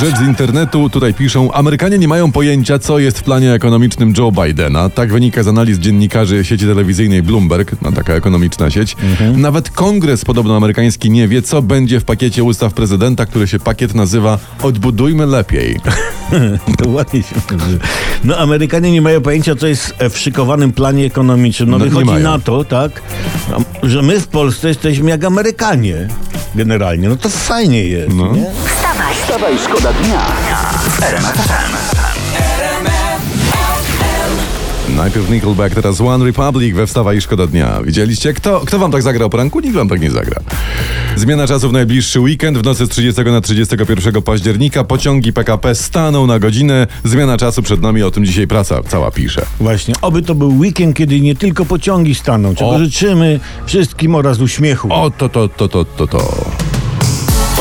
Rzecz z internetu, tutaj piszą, Amerykanie nie mają pojęcia, co jest w planie ekonomicznym Joe Bidena. Tak wynika z analiz dziennikarzy sieci telewizyjnej Bloomberg, no, taka ekonomiczna sieć. Nawet kongres podobno amerykański nie wie, co będzie w pakiecie ustaw prezydenta, który się pakiet nazywa Odbudujmy lepiej. To ładnie się mówi. No Amerykanie nie mają pojęcia, co jest w szykowanym planie ekonomicznym. No, No, wychodzi na to, tak, że my w Polsce jesteśmy jak Amerykanie generalnie. No to fajnie jest, No. nie? Wstawaj, szkoda dnia. Najpierw Nickelback, teraz One Republic we Wstawa i Szkoda Dnia. Widzieliście? Kto, kto wam tak zagrał poranku? Nikt wam tak nie zagra. Zmiana czasu w najbliższy weekend. W nocy z 30 na 31 października pociągi PKP staną na godzinę. Zmiana czasu przed nami, o tym dzisiaj praca cała pisze. Właśnie. Oby to był weekend, kiedy nie tylko pociągi staną, czego O. życzymy wszystkim oraz uśmiechu. O, to, to, to, to, to, to.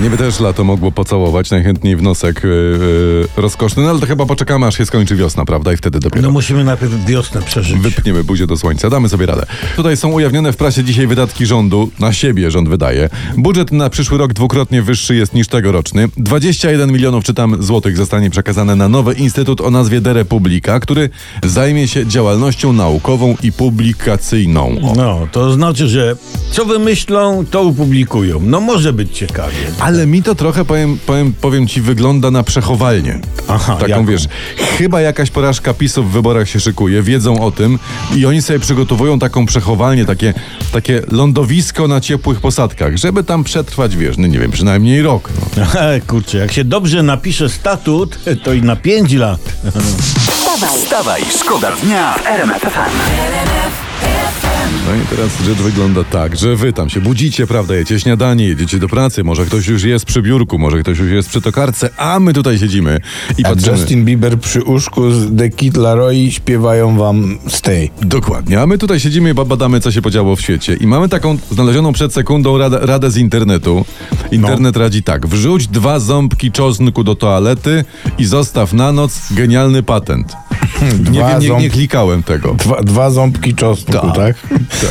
Mnie by też lato mogło pocałować, najchętniej w nosek yy, yy, rozkoszny, no ale to chyba poczekamy, aż się skończy wiosna, prawda? I wtedy dopiero... No musimy najpierw wiosnę przeżyć. Wypniemy buzię do słońca, damy sobie radę. Tutaj są ujawnione w prasie dzisiaj wydatki rządu, na siebie rząd wydaje. Budżet na przyszły rok dwukrotnie wyższy jest niż tegoroczny. 21 milionów, czytam, złotych zostanie przekazane na nowy instytut o nazwie De Republika, który zajmie się działalnością naukową i publikacyjną. O. No, to znaczy, że co wymyślą, to upublikują. No może być ciekawie. Ale mi to trochę, powiem, powiem, powiem ci, wygląda na przechowalnię. Aha, Taką jaką? wiesz, chyba jakaś porażka PiSu w wyborach się szykuje, wiedzą o tym i oni sobie przygotowują taką przechowalnię, takie, takie lądowisko na ciepłych posadkach, żeby tam przetrwać, wiesz, no nie wiem, przynajmniej rok. No. Kurczę, jak się dobrze napisze statut, to i na 5 lat. Wstawaj, Wstawaj, szkoda dnia w RMF FM. No i teraz rzecz wygląda tak, że wy tam się budzicie, prawda, jecie śniadanie, jedziecie do pracy, może ktoś już jest przy biurku, może ktoś już jest przy tokarce, a my tutaj siedzimy i A patrzymy. Justin Bieber przy łóżku z The Kid Laroi śpiewają wam Stay. Dokładnie, a my tutaj siedzimy i badamy, co się podziało w świecie. I mamy taką znalezioną przed sekundą radę, radę z internetu. Internet radzi tak: wrzuć dwa ząbki czosnku do toalety i zostaw na noc genialny patent. Nie Dwa wiem, nie, nie klikałem tego. Dwa, dwa ząbki czosnku, Tak. tak?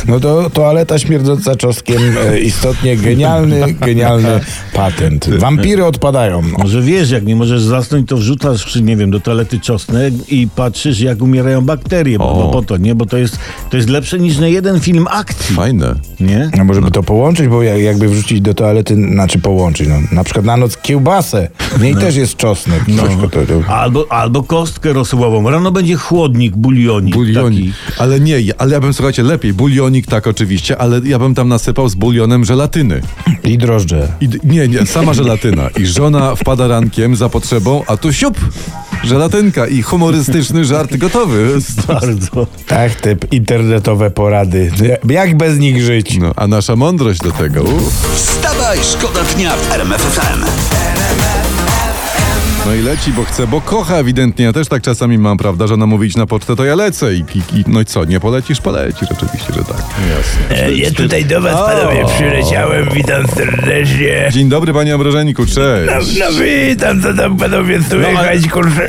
No to toaleta śmierdząca czosnkiem, e, istotnie genialny, genialny patent. Wampiry odpadają. No. Może wiesz, jak nie możesz zasnąć, to wrzucasz, nie wiem, do toalety czosnek i patrzysz, jak umierają bakterie, bo, bo po to, nie? Bo to jest, to jest lepsze niż na jeden film akcji, Fajne. nie? No może by to połączyć, bo jak- jakby wrzucić do toalety, znaczy połączyć, no. Na przykład na noc kiełbasę, w niej też jest czosnek. No. To, to, Albo, albo kostkę rosółową. Rano będzie chłodnik, bulionik. Bulionik. Taki. Ale nie, ale ja bym, słuchajcie, lepiej. Bulionik tak oczywiście, ale ja bym tam nasypał z bulionem żelatyny. I drożdże. I, nie, nie, sama żelatyna. I żona wpada rankiem za potrzebą, a tu siup! Żelatynka i humorystyczny żart gotowy. Bardzo. Tak, te internetowe porady. Jak bez nich żyć? No, a nasza mądrość do tego. Wstawaj, szkoda dnia w RMF FM. No i leci, bo chce, bo kocha ewidentnie. Ja też tak czasami mam, prawda, że namówić na pocztę, to ja lecę. I, i, i, no i co, nie polecisz? Polecisz, oczywiście, że tak. E, Ja tutaj do was, panowie, przyleciałem, witam serdecznie. Dzień dobry, panie Ambrożeniku, cześć. No witam, co tam panowie słychać, kurczę.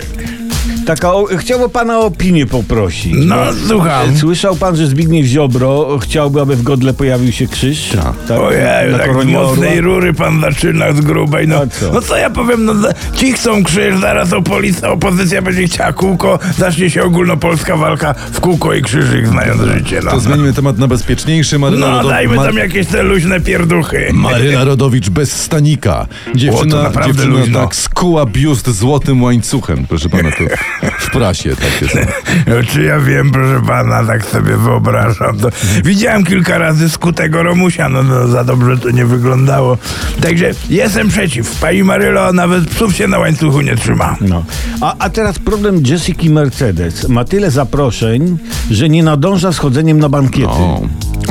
Taka, o, chciałbym pana o opinię poprosić. No, słucham. E, Słyszał pan, że Zbigniew Ziobro chciałby, aby w Godle pojawił się krzyż? Tak. Ojej, na tak z mocnej orła? rury pan zaczyna z grubej, no. A co? No co ja powiem, no ci chcą krzyż, zaraz opozycja, opozycja będzie chciała kółko, zacznie się ogólnopolska walka w kółko i krzyżyk, znając życie, no. To zmienimy temat na bezpieczniejszy. Maryna, No Rodo- dajmy tam jakieś te luźne pierduchy. Maryna Rodowicz bez stanika. O, Dziewczyna, naprawdę dziewczyna luźno. tak skuła biust złotym łańcuchem. Proszę pana, to w prasie takie są. No, czy ja wiem, proszę pana, tak sobie wyobrażam. To widziałem kilka razy skutego Romusia, no, no za dobrze to nie wyglądało. Także jestem przeciw. Pani Marylo nawet psów się na łańcuchu nie trzyma. No. A, a teraz problem Jessica Mercedes. Ma tyle zaproszeń, że nie nadąża z chodzeniem na bankiety. O.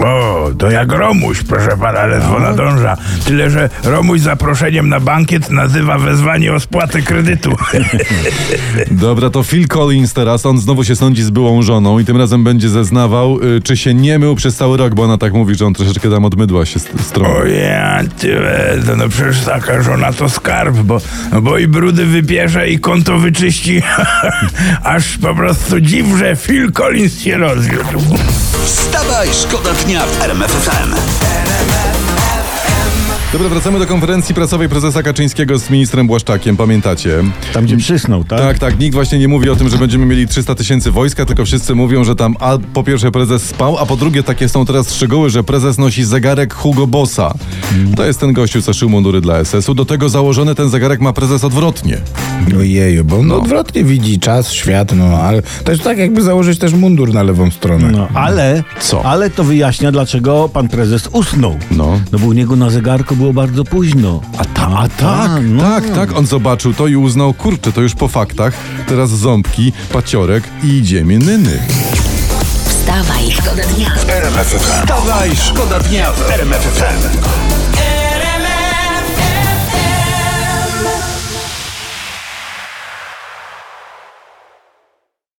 O, to jak Romuś, proszę pana, ledwo nadąża. Tyle, że Romuś zaproszeniem na bankiet nazywa wezwanie o spłatę kredytu. Dobra, to Phil Collins teraz, on znowu się sądzi z byłą żoną i tym razem będzie zeznawał, y, czy się nie mył przez cały rok, bo ona tak mówi, że on troszeczkę tam od mydła się st- O strącił. ja, ty wedo, no przecież taka żona to skarb, bo, no bo i brudy wybierze i konto wyczyści, aż po prostu dziw, że Phil Collins się rozwiódł. Wstawaj, szkoda dnia w RMF FM. Dobra, wracamy do konferencji prasowej prezesa Kaczyńskiego z ministrem Błaszczakiem, pamiętacie? Tam, gdzie przysnął, tak? Tak, tak, nikt właśnie nie mówi o tym, że będziemy mieli 300 tysięcy wojska, tylko wszyscy mówią, że tam a po pierwsze prezes spał, a po drugie takie są teraz szczegóły, że prezes nosi zegarek Hugo Bossa. To jest ten gościu, co szył mundury dla SS-u. Do tego założony ten zegarek ma prezes odwrotnie. Ojeju, bo on odwrotnie widzi czas, świat, no ale to jest tak jakby założyć też mundur na lewą stronę. No, ale, Co? ale to wyjaśnia, dlaczego pan prezes usnął. No. No bo u niego na zegarku było bardzo późno. A, ta, a Tak, no. tak, tak. On zobaczył to i uznał, kurczę, to już po faktach. Teraz ząbki, paciorek i idziemy nyny. Wstawaj, szkoda dnia. Wstawaj, szkoda dnia w RMF FM.